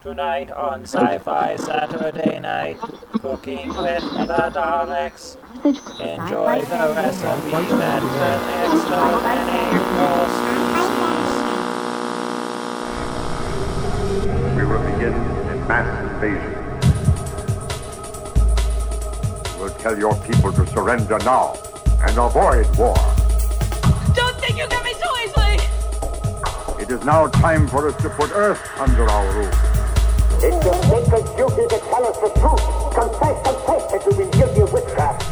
Tonight on Sci-Fi Saturday Night, cooking with the Daleks. Enjoy the recipe that will exterminate We will begin a mass invasion. We'll tell your people to surrender now and avoid war. Don't think you get me so easily! It is now time for us to put Earth under our rule. It's your sacred duty to tell us the truth. Confess, confess that you've been guilty of witchcraft.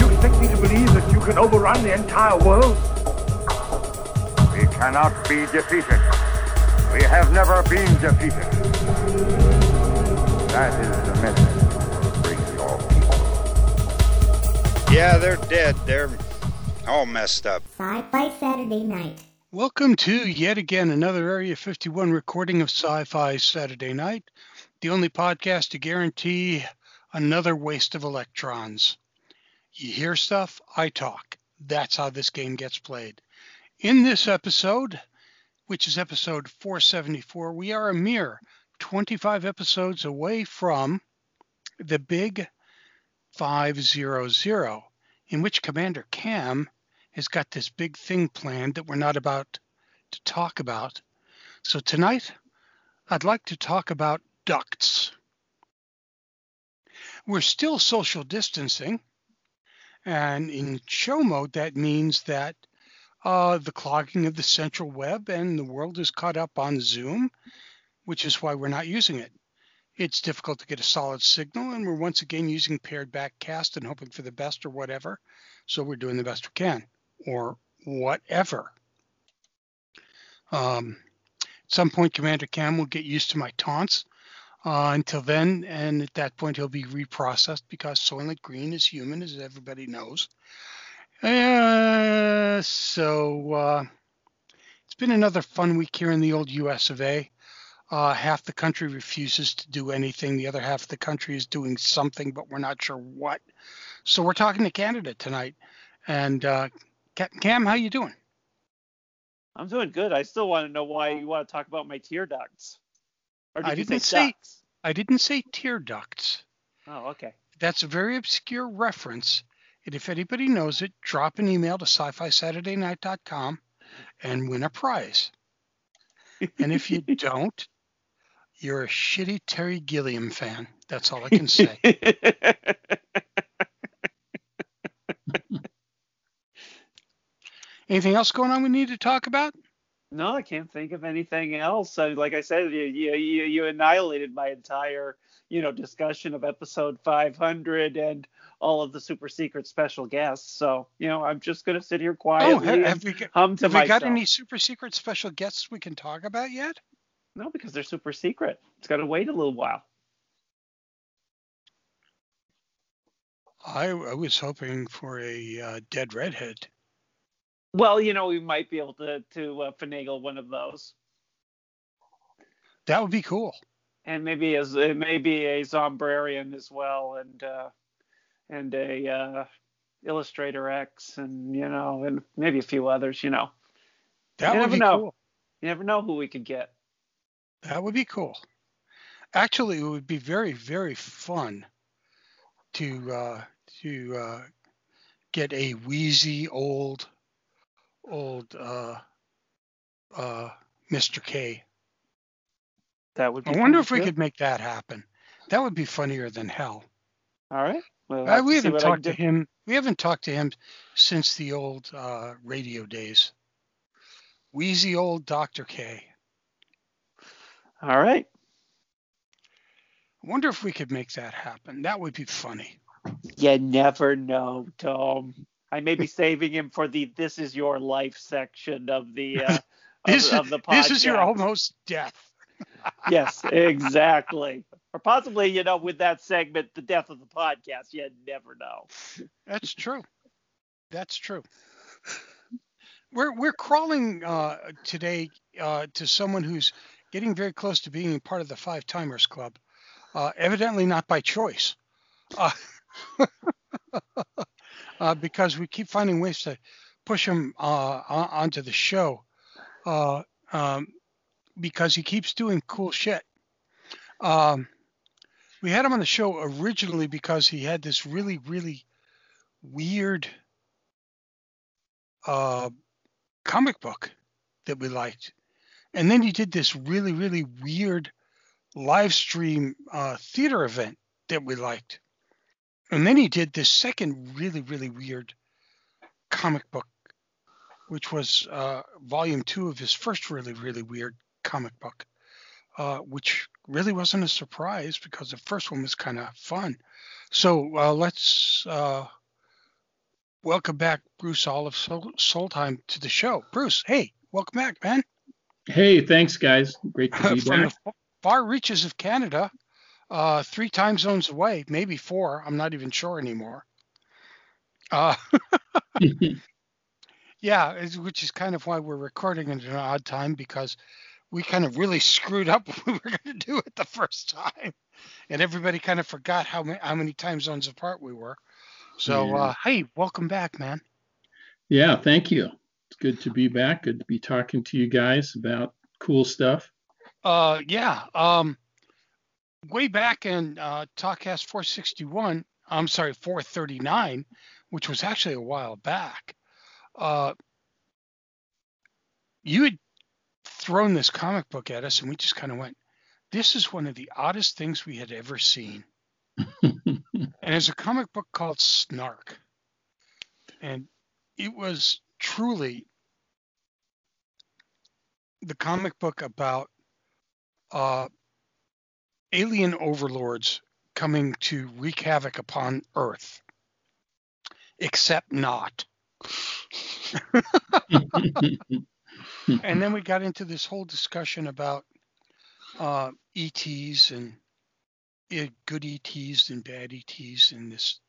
You expect me to believe that you can overrun the entire world? We cannot be defeated. We have never been defeated. That is the message. Bring your people. Yeah, they're dead. They're all messed up. Sci-Fi Saturday Night. Welcome to yet again another Area 51 recording of Sci Fi Saturday Night, the only podcast to guarantee another waste of electrons. You hear stuff, I talk. That's how this game gets played. In this episode, which is episode 474, we are a mere 25 episodes away from the big 500, in which Commander Cam has got this big thing planned that we're not about to talk about. So tonight, I'd like to talk about ducts. We're still social distancing, and in show mode, that means that uh, the clogging of the central web and the world is caught up on Zoom, which is why we're not using it. It's difficult to get a solid signal, and we're once again using paired backcast and hoping for the best or whatever. So we're doing the best we can or whatever. Um, at some point, Commander Cam will get used to my taunts. Uh, until then, and at that point, he'll be reprocessed because Soylent Green is human, as everybody knows. Uh, so uh, it's been another fun week here in the old US of A. Uh, half the country refuses to do anything. The other half of the country is doing something, but we're not sure what. So we're talking to Canada tonight. And uh, Captain Cam, how you doing? I'm doing good. I still want to know why you want to talk about my tear ducts. Or did I you didn't say say-? I didn't say tear ducts. Oh, okay. That's a very obscure reference. And if anybody knows it, drop an email to sci-fi-saturday-night.com and win a prize. and if you don't, you're a shitty Terry Gilliam fan. That's all I can say. Anything else going on we need to talk about? no, I can't think of anything else. I, like I said, you, you you annihilated my entire you know discussion of episode 500 and all of the super secret special guests. So you know, I'm just gonna sit here Oh, quietly ha- and have we got, hum to have we got any super secret special guests we can talk about yet? No, because they're super secret. It's got to wait a little while. I, I was hoping for a uh, dead redhead. Well, you know, we might be able to to uh, finagle one of those. That would be cool. and maybe as uh, maybe a Zombrarian as well, and uh, and a uh, Illustrator X, and you know, and maybe a few others. You know, That You would never be know. cool. you never know who we could get. That would be cool. Actually, it would be very, very fun to uh, to uh, get a wheezy old old uh, uh, Mr. K. That would be. I wonder if we too. could make that happen. That would be funnier than hell. All right. Well, Uh, we haven't talked to him. We haven't talked to him since the old uh, radio days. Wheezy old Dr. K. All right. I wonder if we could make that happen. That would be funny. You never know, Tom. I may be saving him for the "This Is Your Life" section of the uh, of, This, of is, the podcast. this is your almost death. yes, exactly. Or possibly, you know, with that segment, the death of the podcast. You never know. That's true. That's true. We're we're crawling uh, today uh, to someone who's getting very close to being part of the Five Timers Club. Uh, evidently not by choice, uh, because we keep finding ways to push him uh, onto the show. Uh, um, because he keeps doing cool shit. Um, we had him on the show originally because he had this really, really weird uh, comic book that we liked. And then he did this really, really weird live stream uh, theater event that we liked. And then he did this second really, really weird comic book, which was uh, volume two of his first really, really weird comic book, uh, which really wasn't a surprise because the first one was kind of fun. So uh, let's uh, welcome back Bruce Olav Sol- Solheim to the show. Bruce, hey, welcome back, man. Hey, thanks, guys. Great to be back. From the far reaches of Canada, uh, three time zones away, maybe four. I'm not even sure anymore. Uh, yeah, which is kind of why we're recording at an odd time because we kind of really screwed up what we were going to do it the first time, and everybody kind of forgot how many how many time zones apart we were. So, Yeah. uh, hey, welcome back, man. Yeah, thank you. It's good to be back. Good to be talking to you guys about cool stuff. Uh, yeah. Um, way back in uh, Talkcast 461, I'm sorry, 439, which was actually a while back. Uh, you had thrown this comic book at us, and we just kind of went, "This is one of the oddest things we had ever seen." and it's a comic book called Snark, and it was truly the comic book about uh, alien overlords coming to wreak havoc upon Earth, except not. and then we got into this whole discussion about uh, ETs and uh, good ETs and bad ETs, and this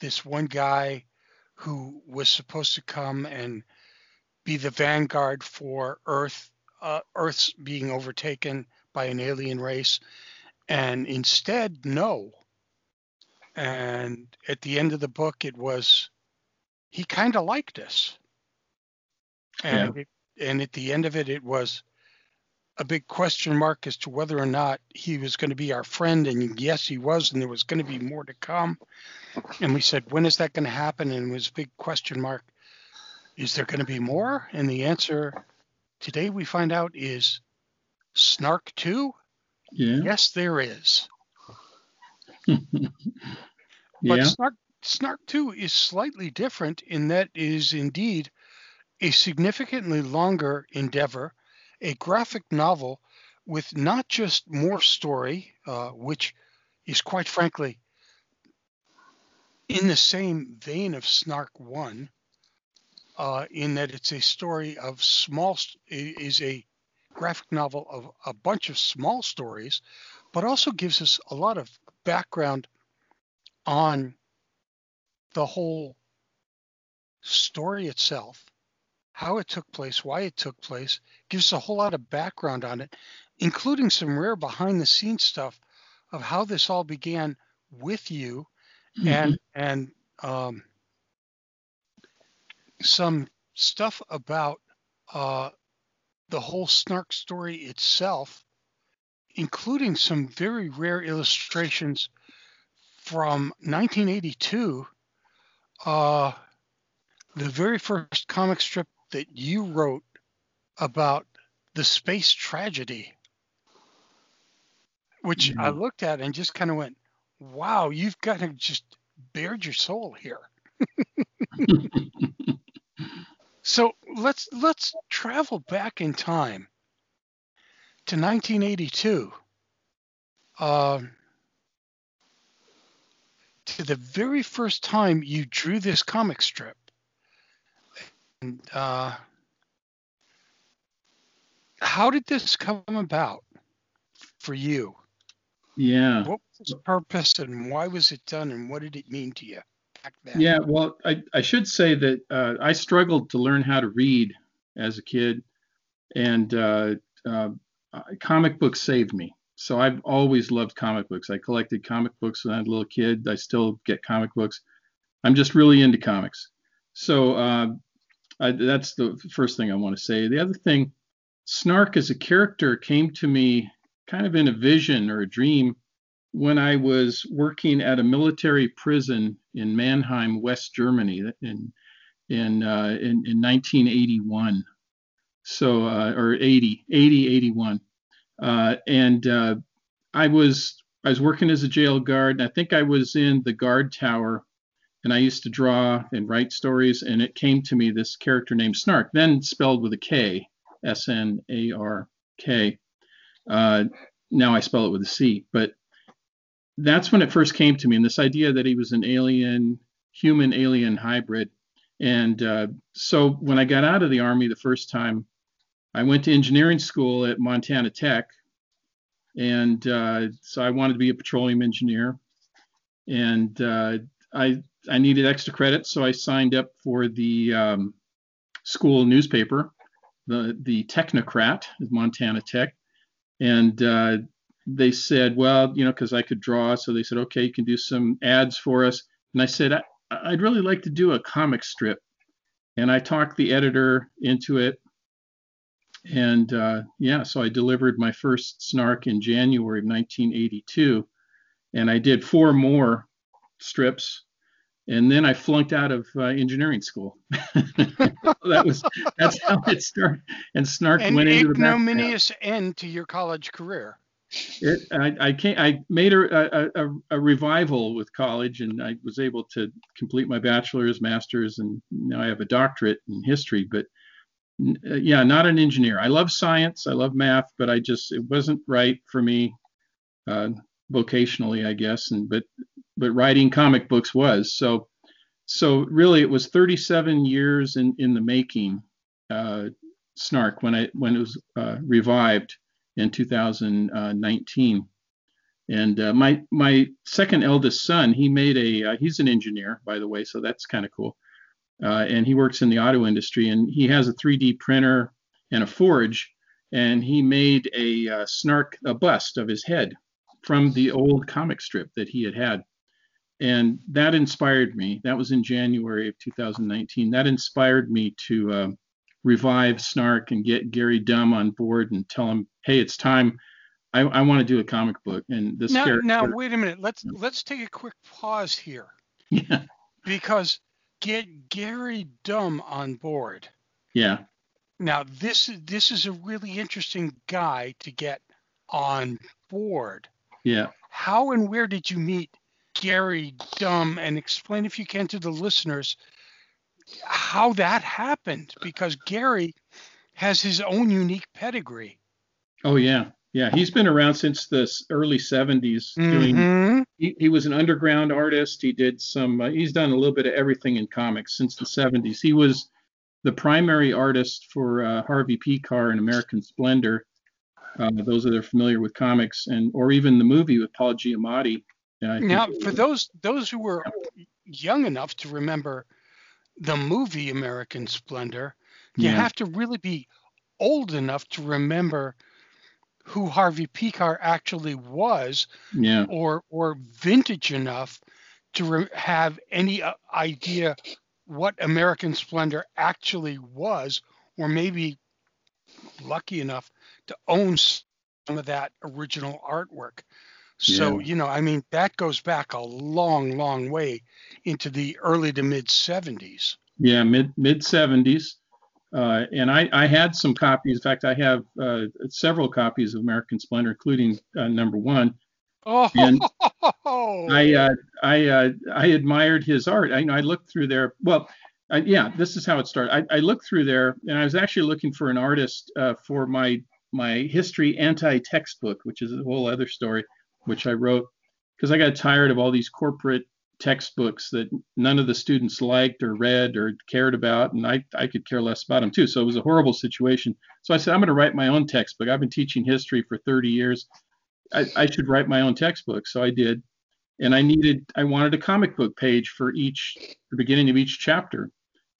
this one guy who was supposed to come and be the vanguard for Earth, uh, Earth's being overtaken by an alien race, and instead, no. And at the end of the book, it was he kind of liked us, and it, and at the end of it, it was a big question mark as to whether or not he was going to be our friend. And yes, he was, and there was going to be more to come. And we said, when is that going to happen? And it was a big question mark. Is there going to be more? And the answer today we find out is Snark 2. Yeah. Yes, there is. yeah. But Snark, Snark 2 is slightly different in that it is indeed a significantly longer endeavor, a graphic novel with not just more story, uh, which is quite frankly in the same vein of Snark 1, uh, in that it's a story of small, it is a graphic novel of a bunch of small stories, but also gives us a lot of background on the whole story itself, how it took place, why it took place, gives us a whole lot of background on it, including some rare behind the scenes stuff of how this all began with you and and um, some stuff about uh, the whole snark story itself, including some very rare illustrations from 1982, uh, the very first comic strip that you wrote about the space tragedy, which I looked at and just kind of went, wow, you've got to just bared your soul here. so let's let's travel back in time to 1982. Um, to the very first time you drew this comic strip. And uh, how did this come about for you? yeah. What was its purpose and why was it done and what did it mean to you back then? Yeah, well, I, I should say that uh, I struggled to learn how to read as a kid, and uh, uh, comic books saved me. So I've always loved comic books. I collected comic books when I was a little kid. I still get comic books. I'm just really into comics. So uh, I, that's the first thing I want to say. The other thing, Snark as a character came to me kind of in a vision or a dream when I was working at a military prison in Mannheim, West Germany, in in uh, in, in 1981. So uh, or 80, 80, 81, uh, and uh, I was I was working as a jail guard. And I think I was in the guard tower, and I used to draw and write stories. And it came to me this character named Snark, then spelled with a K, S N A R K. Uh, now I spell it with a C, but that's when it first came to me. And this idea that he was an alien, human alien hybrid. And uh, so when I got out of the Army the first time, I went to engineering school at Montana Tech. And uh, so I wanted to be a petroleum engineer. And uh, I, I needed extra credit, so I signed up for the um, school newspaper, the, the Technocrat at Montana Tech. And uh, they said, well, you know, because I could draw, so they said, okay, you can do some ads for us. And I said, I, I'd really like to do a comic strip. And I talked the editor into it. And uh, yeah, so I delivered my first snark in January of 1982. And I did four more strips. And then I flunked out of uh, engineering school. that was that's how it started. And snark An went into the ignominious end to your college career. It, I, I can't. I made a, a, a, a revival with college, and I was able to complete my bachelor's, master's, and now I have a doctorate in history. But uh, yeah, not an engineer. I love science. I love math, but I just it wasn't right for me uh, vocationally, I guess. And but but writing comic books was so. So really, it was 37 years in in the making. Uh, Snark when I when it was uh, revived in 2019. And uh, my my second eldest son, he made a uh, he's an engineer by the way, so that's kind of cool. Uh, and he works in the auto industry, and he has a 3D printer and a forge, and he made a uh, snark a bust of his head from the old comic strip that he had had, and that inspired me. That was in January of 2019. That inspired me to uh, revive Snark and get Gary Dumm on board and tell him, hey, it's time. I, I want to do a comic book. And this Now, character, now wait a minute. Let's let's take a quick pause here yeah, because get Gary Dumm on board. yeah, Now this this is a really interesting guy to get on board. yeah. How and where did you meet Gary Dumm? And explain if you can to the listeners how that happened because Gary has his own unique pedigree. Oh yeah, yeah. He's been around since the early 70s. Doing Mhm. he, he was an underground artist. He did some. Uh, he's done a little bit of everything in comics since the 70s. He was the primary artist for uh, Harvey Pekar and American Splendor. Uh, those that are familiar with comics, and or even the movie with Paul Giamatti. Uh, Now, for those those who were young enough to remember the movie American Splendor, you Yeah. have to really be old enough to remember who Harvey Pekar actually was, yeah, or or vintage enough to re- have any uh, idea what American Splendor actually was, or maybe lucky enough to own some of that original artwork. So, Yeah. you know, I mean, that goes back a long, long way into the early to mid 70s. yeah, mid mid 70s. Uh, and I, I had some copies. In fact, I have uh, several copies of American Splendor, including uh, number one. Oh, And I uh, I uh, I admired his art. I you know I looked through there. Well, I, yeah, this is how it started. I, I looked through there, and I was actually looking for an artist uh, for my my history anti-textbook, which is a whole other story, which I wrote because I got tired of all these corporate textbooks that none of the students liked or read or cared about, and I I could care less about them too. So it was a horrible situation. So I said I'm going to write my own textbook. I've been teaching history for 30 years. I, I should write my own textbook. So I did and I needed I wanted a comic book page for each the beginning of each chapter,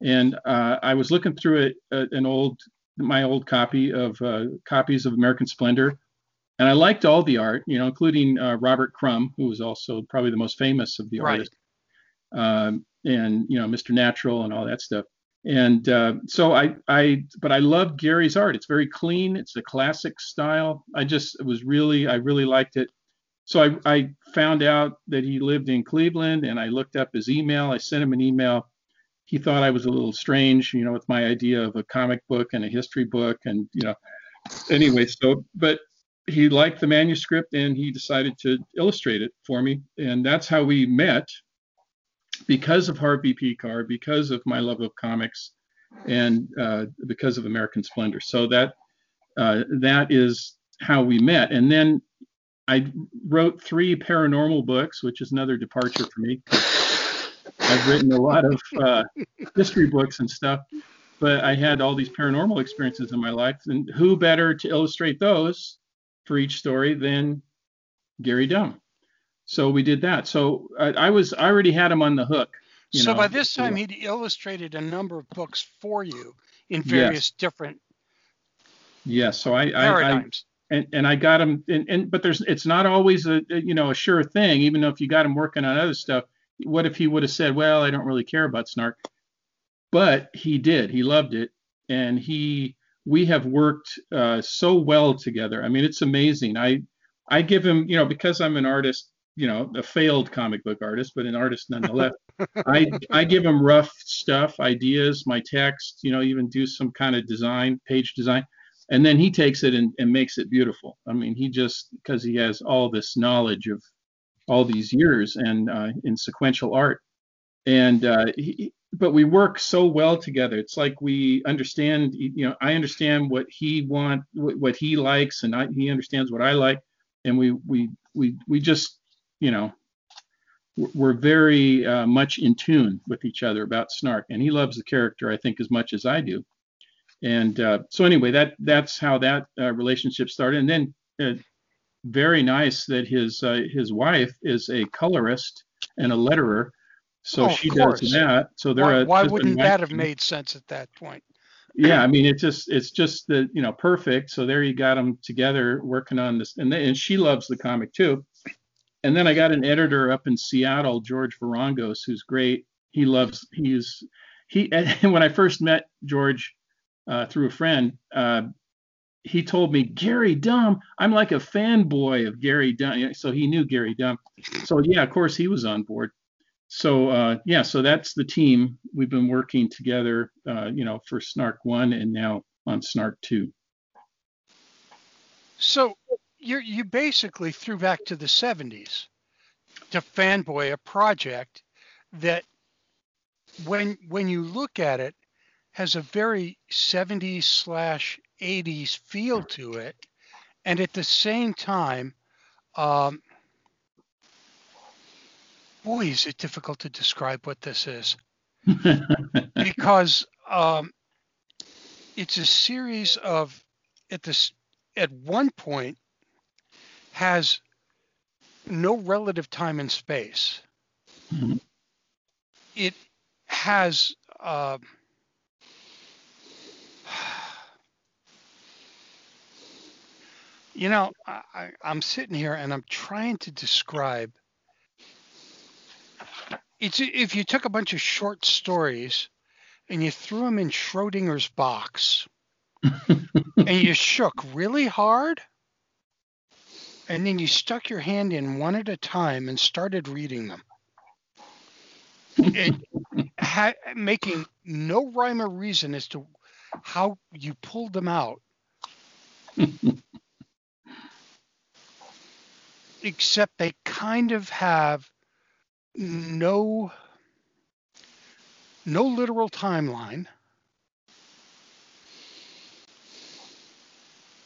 and uh, I was looking through uh, an old my old copy of uh, copies of American Splendor, and I liked all the art, you know, including uh, Robert Crumb, who was also probably the most famous of the Right. artists, um, and you know Mr. Natural and all that stuff. And uh, so I, I, but I love Gary's art. It's very clean. It's a classic style. I just it was really, I really liked it. So I, I found out that he lived in Cleveland, and I looked up his email. I sent him an email. He thought I was a little strange, you know, with my idea of a comic book and a history book, and you know, anyway. So, but he liked the manuscript and he decided to illustrate it for me, and that's how we met because of Harvey Pekar, because of my love of comics, and uh, because of American Splendor. So that uh, that is how we met. And then I wrote three paranormal books, which is another departure for me. I've written a lot of uh, history books and stuff, but I had all these paranormal experiences in my life, and who better to illustrate those for each story than Gary Dumm? So we did that. So I, I was I already had him on the hook. so know. by this time, he'd illustrated a number of books for you in various Yes. different Yes. So I, I, I and, and I got him and, and but there's it's not always a a, you know a sure thing even though if you got him working on other stuff what if he would have said well I don't really care about snark but he did he loved it and he we have worked uh, so well together. I mean it's amazing. I I give him you know because I'm an artist you know a failed comic book artist but an artist nonetheless I I give him rough stuff ideas my text you know even do some kind of design page design and then he takes it and, and makes it beautiful. I mean, he just because he has all this knowledge of all these years and uh, in sequential art, and uh, he, but we work so well together. It's like we understand. You know, I understand what he want, what, he likes, and I, he understands what I like, and we we we we just you know we're- we're very uh, much in tune with each other about Snark, and he loves the character I think as much as I do and uh, so anyway that that's how that uh, relationship started and then uh, very nice that his uh, his wife is a colorist and a letterer so Oh, she does that so they're Why, a why wouldn't that have made sense at that point? yeah i mean it's just it's just the you know perfect so there you got them together working on this and, then, and she loves the comic too and then i got an editor up in seattle george varangos who's great he loves he's he and when i first met george uh, through a friend uh, he told me gary Dumm. i'm like a fanboy of gary Dumm. so he knew gary Dumm. so yeah of course he was on board so uh, yeah, so that's the team. We've been working together, uh, you know, for Snark One and now on Snark Two. So you you basically threw back to the 70s to fanboy a project that when when you look at it has a very 70s slash 80s feel to it and at the same time um, boy is it difficult to describe what this is because um, it's a series of at this at one point has no relative time and space. Mhm. It has uh, you know I, I, I'm sitting here and I'm trying to describe it's if you took a bunch of short stories and you threw them in Schrodinger's box and you shook really hard and then you stuck your hand in one at a time and started reading them. It ha- making no rhyme or reason as to how you pulled them out. Except they kind of have no no literal timeline.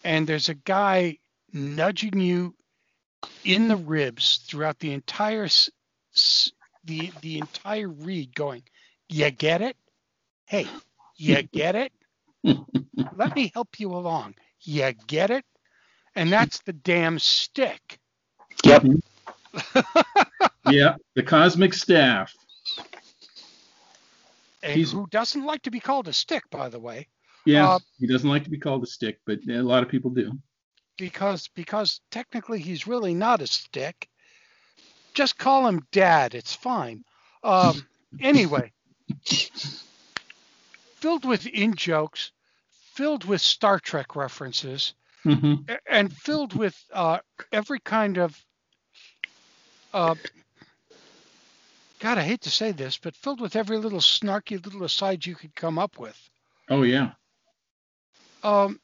And there's a guy nudging you in the ribs throughout the entire the the entire read going you get it? Hey you get it? Let me help you along. You get it? And that's the damn stick. Yep. yeah, the cosmic staff. and He's- who doesn't like to be called a stick by the way Yeah, Uh, he doesn't like to be called a stick, but a lot of people do. because because technically he's really not a stick. Just call him dad. It's fine. Um, anyway, filled with in jokes, filled with Star Trek references, a- and filled with uh, every kind of. Uh, God, I hate to say this, but filled with every little snarky little aside you could come up with. Oh yeah. Um,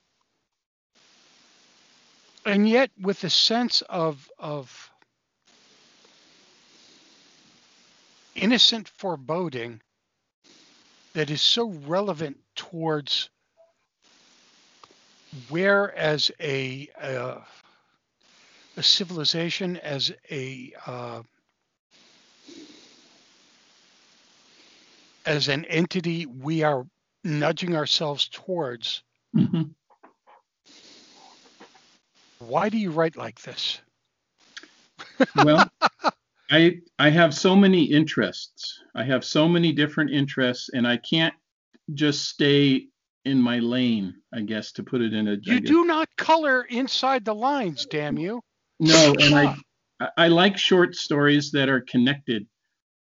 and yet, with a sense of of innocent foreboding that is so relevant towards where, as a uh, a civilization, as a uh, as an entity, we are nudging ourselves towards. hmm Why do you write like this? well i i have so many interests i have so many different interests and i can't just stay in my lane i guess to put it in a. You do not color inside the lines, damn you. no and i i like short stories that are connected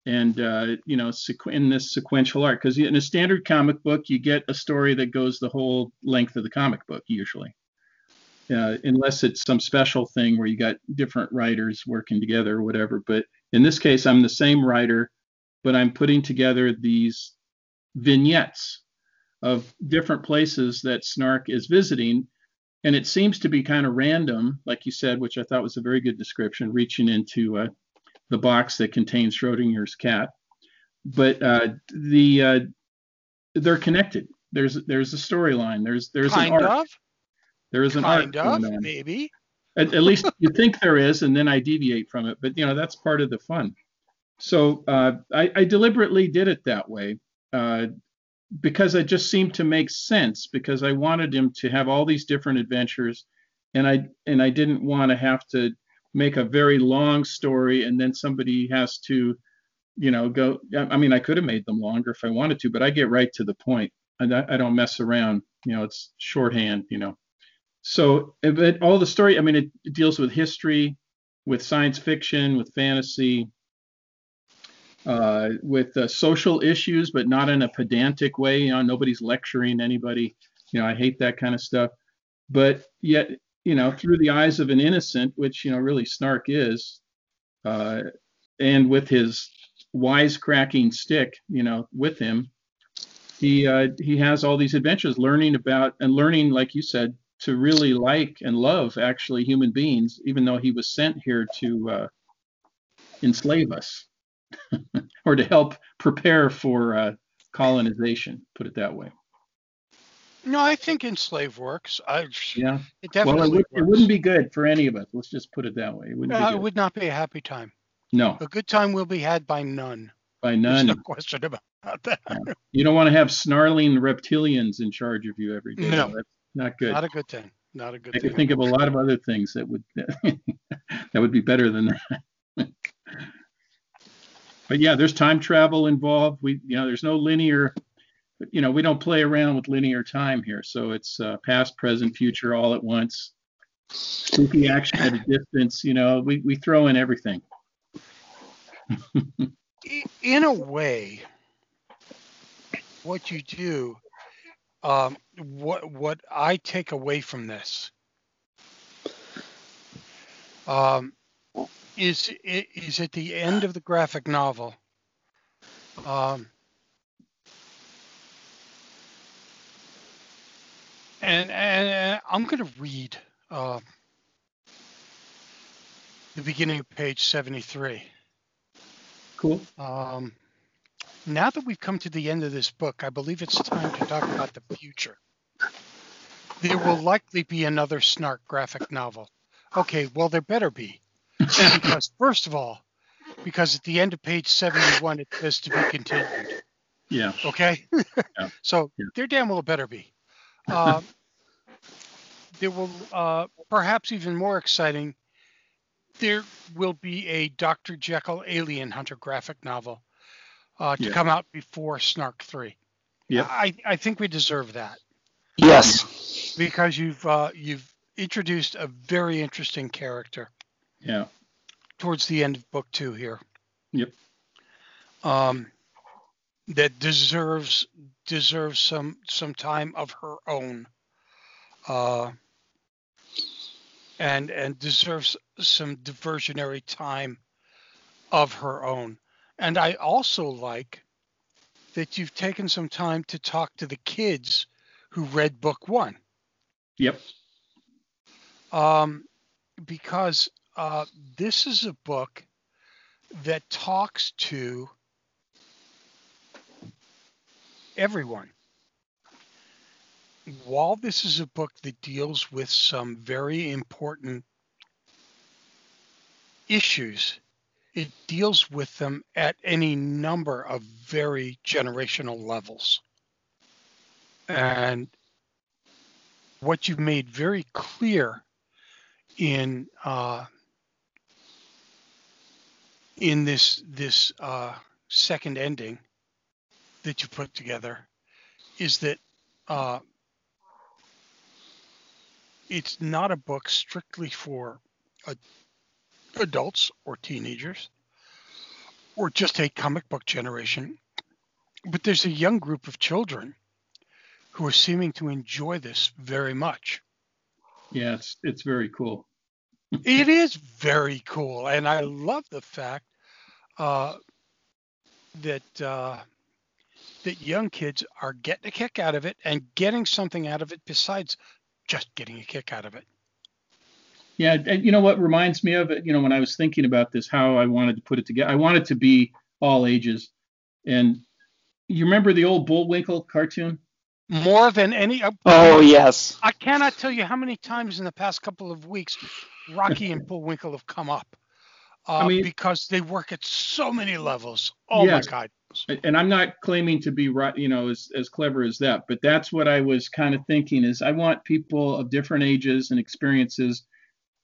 and uh, you know sequ- in this sequential art because in a standard comic book you get a story that goes the whole length of the comic book usually. Uh, unless it's some special thing where you got different writers working together or whatever but in this case i'm the same writer but i'm putting together these vignettes of different places that snark is visiting and it seems to be kind of random like you said which i thought was a very good description reaching into uh, the box that contains Schrodinger's cat. But uh, the uh, they're connected. There's there's a storyline. There's there's kind an arc. of, There is an kind arc of, maybe. At, at least you think there is, and then I deviate from it. But you know that's part of the fun. So uh, I, I deliberately did it that way uh, because it just seemed to make sense. Because I wanted him to have all these different adventures, and I and I didn't want to have to make a very long story and then somebody has to you know go i mean i could have made them longer if i wanted to but i get right to the point. And i, I don't mess around you know it's shorthand you know. So but all the story i mean it, it deals with history with science fiction with fantasy uh, with uh, social issues but not in a pedantic way. You know nobody's lecturing anybody. You know i hate that kind of stuff. But yet you know through the eyes of an innocent which you know really snark is uh, and with his wisecracking stick you know with him he uh, he has all these adventures learning about and learning like you said to really like and love actually human beings even though he was sent here to uh, enslave us or to help prepare for uh, colonization put it that way No, I think enslave works. I, yeah it well definitely it, would, it works. wouldn't be good for any of us let's just put it that way it wouldn't be Uh, it would not be a happy time. no A good time will be had by none. by There's none no question about that. You don't want to have snarling reptilians in charge of you every day. No. That's not good. Not a good thing. Not a good I thing. can think of a lot of other things that would that would be better than that. but yeah, there's time travel involved. We you know there's no linear you know we don't play around with linear time here. So it's uh, past, present, future all at once. Spooky action at a distance. You know we we throw in everything. In a way, what you do, um, what what I take away from this, um, is is at the end of the graphic novel. Um, and, and, and I'm going to read uh, the beginning of page 73. Cool. Um, now that we've come to the end of this book, I believe it's time to talk about the future. There will likely be another Snark graphic novel. Okay, well, there better be. Because, first of all, because at the end of page 71, it says to be continued. Yeah. Okay? yeah. so Yeah. there damn well better be. Uh, there will, uh, perhaps even more exciting, there will be a Dr. Jekyll Alien Hunter graphic novel uh, to Yeah. come out before Snark 3. Yeah, I, I think we deserve that Yes. because you've uh, you've introduced a very interesting character Yeah. towards the end of book two here. Yep. Um, that deserves deserves some some time of her own, uh, and and deserves some diversionary time of her own. And I also like that you've taken some time to talk to the kids who read book one. Yep. Um, because uh, this is a book that talks to everyone. While this is a book that deals with some very important issues, it deals with them at any number of very generational levels. And what you've made very clear in uh, in this this uh, second ending that you put together is that uh, it's not a book strictly for adults or teenagers or just a comic book generation, but there's a young group of children who are seeming to enjoy this very much. Yeah, it's it's very cool. it is very cool, and I love the fact uh, that uh, that young kids are getting a kick out of it and getting something out of it besides just getting a kick out of it. Yeah, and you know what reminds me of it? You know, when I was thinking about this, how I wanted to put it together, I wanted to be all ages. And you remember the old Bullwinkle cartoon? More than any. Uh, Oh yes. I cannot tell you how many times in the past couple of weeks Rocky and Bullwinkle have come up uh, I mean- because they work at so many levels. Oh Yes. my God. And I'm not claiming to be right, you know, as, as clever as that, but that's what I was kind of thinking is I want people of different ages and experiences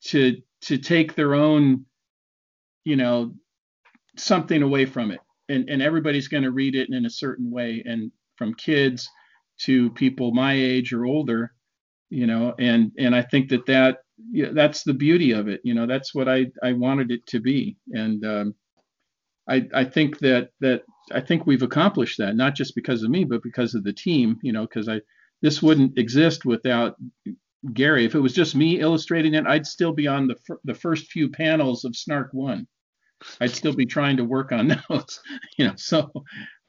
to to take their own, you know, something away from it. And and everybody's going to read it in a certain way and from kids to people my age or older, you know, and and I think that that that's the beauty of it. You know, that's what I I wanted it to be. And um I, I think that that I think we've accomplished that not just because of me but because of the team you know because I this wouldn't exist without Gary. If it was just me illustrating it I'd still be on the the first few panels of Snark 1 I'd still be trying to work on those you know so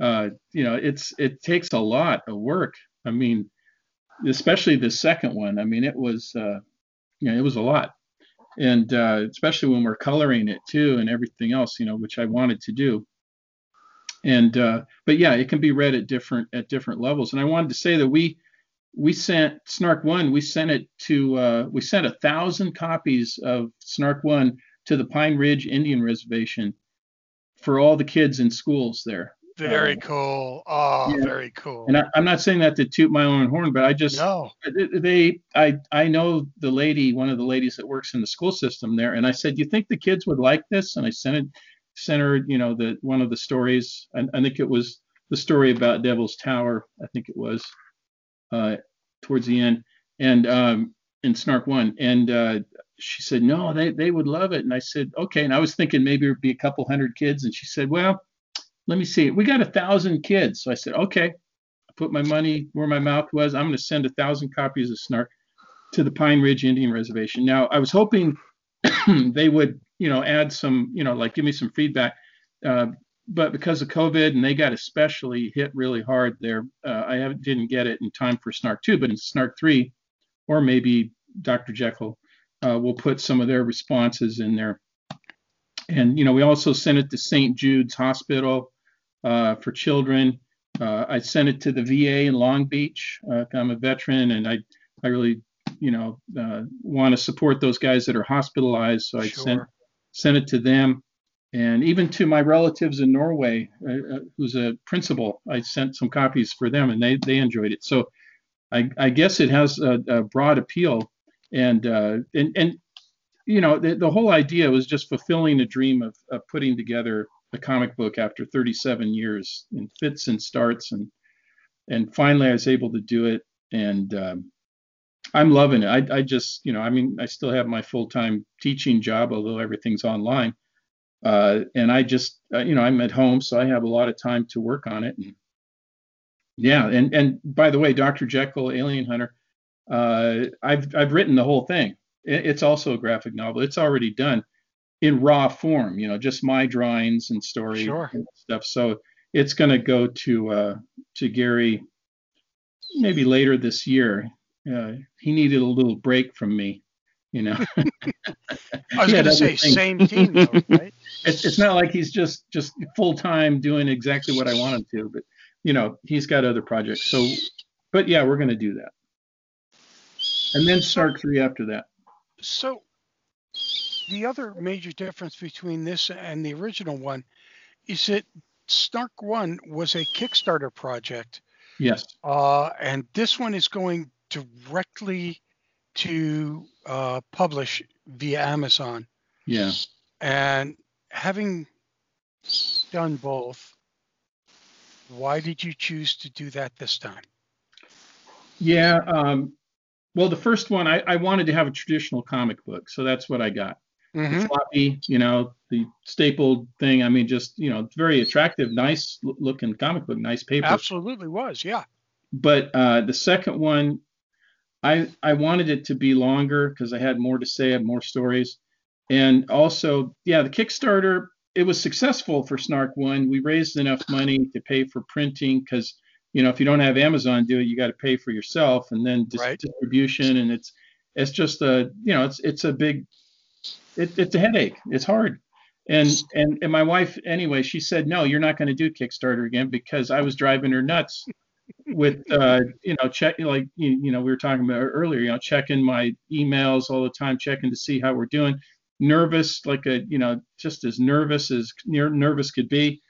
uh you know it's it takes a lot of work. I mean especially the second one. I mean it was uh you know it was a lot. And uh, especially when we're coloring it too and everything else you know which i wanted to do and uh, but yeah it can be read at different at different levels and i wanted to say that we we sent snark one we sent it to uh, we sent a thousand copies of snark one to the pine ridge indian reservation for all the kids in schools there Very Uh, cool. Oh, yeah. very cool. and I, i'm not saying that to toot my own horn but i just no. they i i know the lady one of the ladies that works in the school system there and i said you think the kids would like this and i sent it sent her you know the one of the stories i, I think it was the story about devil's tower i think it was uh towards the end and um in snark one and uh she said no they they would love it. And i said okay. And i was thinking maybe it'd be a couple hundred kids and she said well let me see. We got a thousand kids. So i said okay. I put my money where my mouth was. I'm going to send a thousand copies of Snark to the Pine Ridge Indian Reservation. Now, I was hoping they would, you know, add some, you know, like give me some feedback. Uh, but because of COVID and they got especially hit really hard there, uh, I didn't get it in time for Snark 2, but in Snark 3, or maybe Dr. Jekyll uh, will put some of their responses in there. And, you know, we also sent it to St. Jude's Hospital uh, for children. Uh, I sent it to the VA in Long Beach. Uh, I'm a veteran, and I I really you know want to support those guys that are hospitalized. So I Sure. sent it to them, and even to my relatives in Norway, uh, uh, who's a principal. I sent some copies for them, and they they enjoyed it. So I I guess it has a, a broad appeal, and uh, and and you know the, the whole idea was just fulfilling a dream of, of putting together a comic book after 37 years in fits and starts and and finally I was able to do it and um, I'm loving it. I, I just you know I mean I still have my full time teaching job although everything's online uh, and I just uh, you know I'm at home so I have a lot of time to work on it and Yeah, and and by the way, Dr. Jekyll, Alien Hunter, uh, I've I've written the whole thing. It, it's also a graphic novel. It's already done in raw form, you know, just my drawings and story Sure. and stuff. So it's going to go to uh, to Gary maybe later this year. Uh, he needed a little break from me, you know. I was going to say things. same team, though, right? it's, it's not like he's just just full time doing exactly what I want him to, but you know he's got other projects. So, but yeah, we're going to do that, and then Snark three after that. So the other major difference between this and the original one is that Snark One was a Kickstarter project, Yes, uh, and this one is going directly to uh, publish via Amazon. yeah. And having done both, why did you choose to do that this time? Yeah. Um, well, the first one, I, I wanted to have a traditional comic book, so that's what I got. Mm-hmm. The floppy, you know, the stapled thing. I mean, just you know, very attractive, nice looking comic book, nice paper. Absolutely was, yeah. But uh, the second one, I I wanted it to be longer because I had more to say, I had more stories, and also, yeah, the Kickstarter it was successful for Snark One. We raised enough money to pay for printing because you know if you don't have Amazon do it, you got to pay for yourself, and then dis- Right. distribution, and it's it's just a you know it's it's a big it, it's a headache. It's hard. And, and and my wife anyway, she said no, you're not going to do Kickstarter again because I was driving her nuts with uh, you know check like you, you know we were talking about earlier, you know checking my emails all the time, checking to see how we're doing, nervous like a you know just as nervous as ner- nervous could be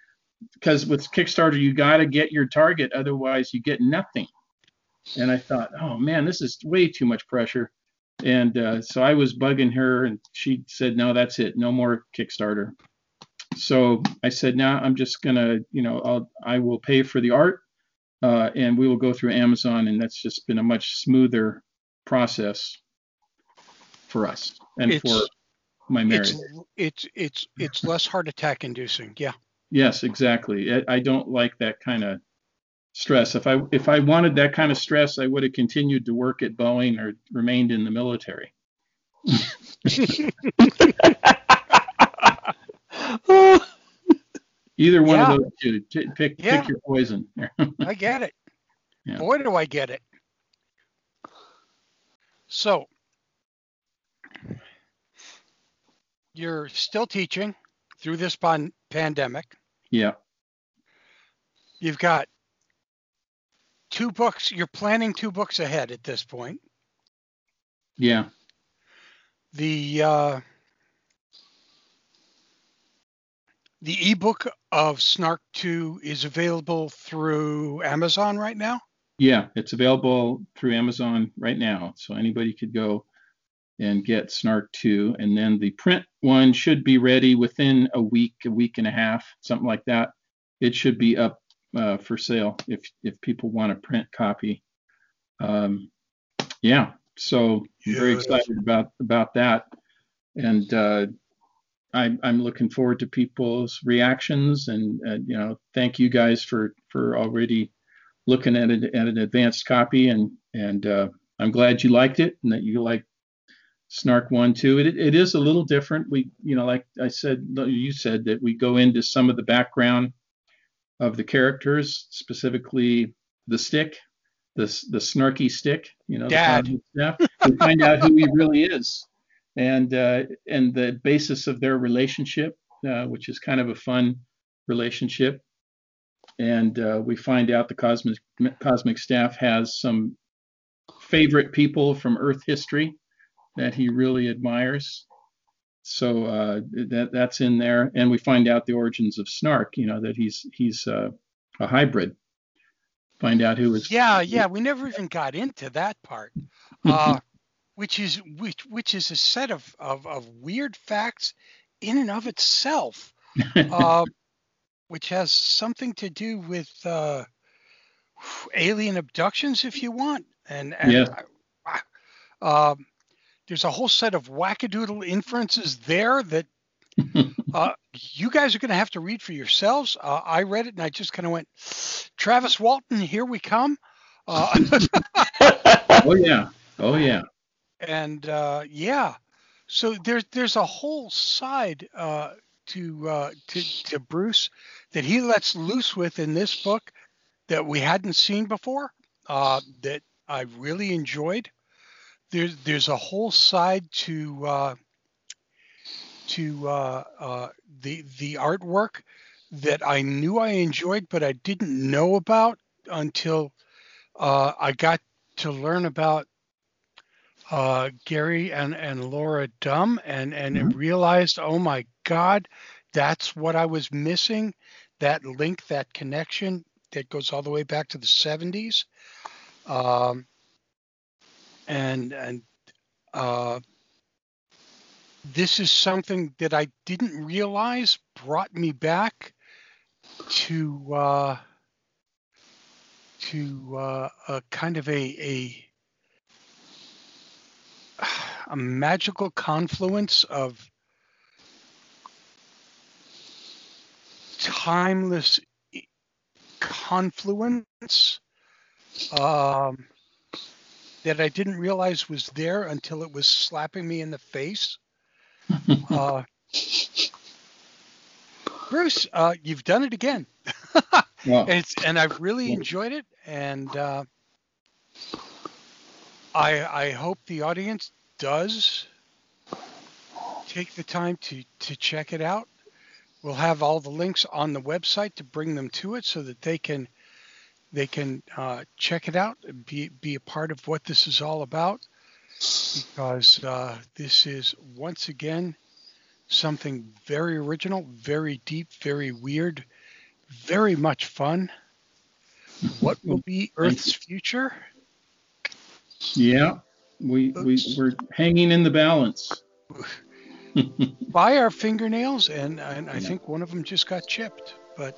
because with Kickstarter you got to get your target, otherwise you get nothing. And I thought, oh man, this is way too much pressure. And uh, so I was bugging her, and she said, "No, that's it. No more Kickstarter." So I said, "Now I'm just gonna, you know, I'll I will pay for the art, uh, and we will go through Amazon, and that's just been a much smoother process for us and It's- for my marriage." It's it's it's it's less heart attack inducing. Yeah. Yes, exactly. I, I don't like that kind of stress. If I if I wanted that kind of stress, I would have continued to work at Boeing or remained in the military. Either one Yeah. of those two. T- pick Yeah. pick your poison. I get it. Yeah. Boy, do I get it. So, you're still teaching through this pan- pandemic. yeah. You've got two books. You're planning two books ahead at this point. Yeah. The uh, the ebook of Snark 2 is available through Amazon right now. Yeah. It's available through Amazon right now. So anybody could go and get Snark 2. And then the print one should be ready within a week, a week and a half, something like that. It should be up uh, for sale if if people want a print copy. Um, yeah, so I'm very excited about about that, and uh, I'm I'm looking forward to people's reactions, and uh, you know, thank you guys for for already looking at it at an advanced copy, and and uh, I'm glad you liked it and that you like Snark One too. It it is a little different. We you know, like I said, you said that we go into some of the background of the characters, specifically the stick, the the snarky stick, you know, Dad. the staff, to find out who he really is, and uh, and the basis of their relationship, uh, which is kind of a fun relationship. And uh, we find out the cosmic cosmic staff has some favorite people from Earth history that he really admires. So uh, that that's in there, and we find out the origins of Snark. You know that he's he's uh, a hybrid. Find out who is. Yeah, yeah, we never even got into that part, uh, which is which which is a set of, of of weird facts in and of itself, uh, which has something to do with uh, alien abductions, if you want, and, and Yeah. Um, there's a whole set of wackadoodle inferences there that uh, you guys are going to have to read for yourselves. Uh, I read it and I just kind of went, Travis Walton, here we come. Uh, oh yeah, oh yeah. And uh, yeah, so there's there's a whole side uh, to uh, to to Bruce that he lets loose with in this book that we hadn't seen before. Uh, that I really enjoyed. There's there's a whole side to uh, to uh, uh, the the artwork that I knew I enjoyed, but I didn't know about until uh, I got to learn about uh, Gary and, and Laura Dumm and, and Mhm. realized, oh my God, that's what I was missing. That link, that connection that goes all the way back to the 70s. Um, and and uh, this is something that I didn't realize brought me back to uh, to uh, a kind of a, a a magical confluence of timeless confluence um, that I didn't realize was there until it was slapping me in the face. Uh, Bruce, uh, you've done it again. Well, and it's and I've really enjoyed it, and uh, I I hope the audience does take the time to to check it out. We'll have all the links on the website to bring them to it, so that they can they can uh, check it out and be be a part of what this is all about. Because uh, this is once again something very original, very deep, very weird, very much fun. What will be Earth's future? yeah, we we we're hanging in the balance. By our fingernails, and, and I Yeah. think one of them just got chipped. But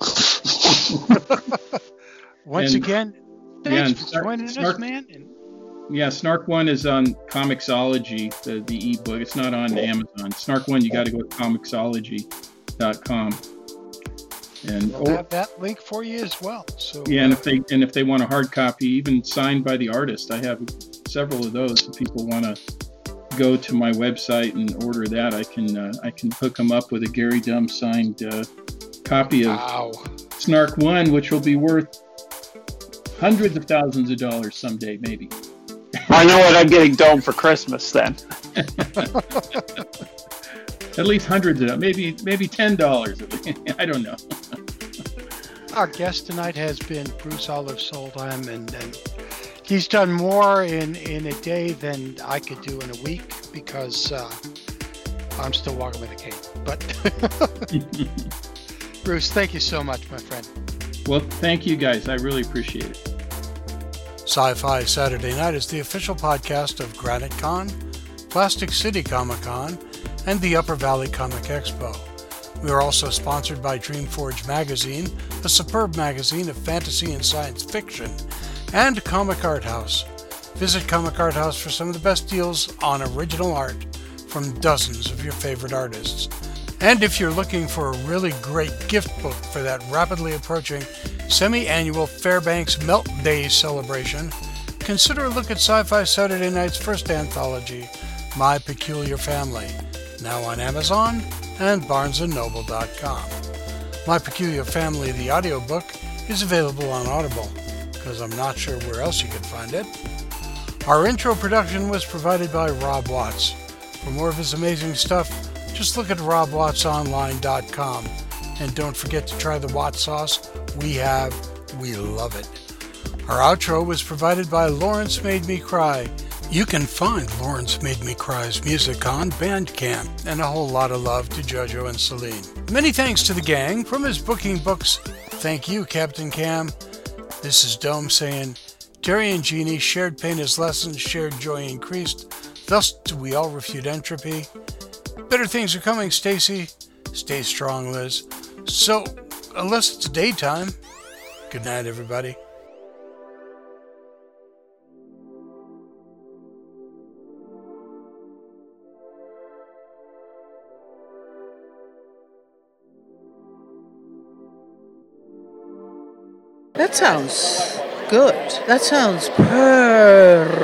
once And- again, yeah, thanks and for Snark- joining us, man. And Yeah, Snark One is on Comixology, the the ebook. It's not on Amazon. Snark One, you got to go to Comixology.com. And we'll or, have that link for you as well. So yeah, and if they and if they want a hard copy, even signed by the artist, I have several of those. If people want to go to my website and order that, I can uh, I can hook them up with a Gary Dumm signed uh, copy of wow. Snark One, which will be worth hundreds of thousands of dollars someday, maybe. I know what I'm getting dome for Christmas then. At least hundreds of them, maybe maybe ten dollars. I don't know. Our guest tonight has been Bruce Olav Solheim, and, and he's done more in, in a day than I could do in a week because uh, I'm still walking with a cane. But Bruce, thank you so much, my friend. well, thank you guys. I really appreciate it. Sci Fi Saturday Night is the official podcast of Granite Con, Plastic City Comic Con, and the Upper Valley Comic Expo. We are also sponsored by Dreamforge Magazine, a superb magazine of fantasy and science fiction, and Comic Art House. Visit Comic Art House for some of the best deals on original art from dozens of your favorite artists. And if you're looking for a really great gift book for that rapidly approaching semi annual Fairbanks Melt Day celebration, consider a look at Sci Fi Saturday Night's first anthology, My Peculiar Family, now on Amazon and BarnesandNoble.com. My Peculiar Family, the audiobook, is available on Audible, because I'm not sure where else you can find it. Our intro production was provided by Rob Watts. For more of his amazing stuff, just look at robwattsonline.com. And don't forget to try the Watt sauce. We have, we love it. Our outro was provided by Lawrence Made Me Cry. You can find Lawrence Made Me Cry's music on Bandcamp, and a whole lot of love to JoJo and Celine. Many thanks to the gang from his booking books. Thank you, Captain Cam. This is Dome saying, Terry and Jeannie shared pain as lessons, shared joy increased. Thus do we all refute entropy. Better things are coming, Stacy. Stay strong, Liz. So, unless it's daytime, good night, everybody. That sounds good. That sounds perfect.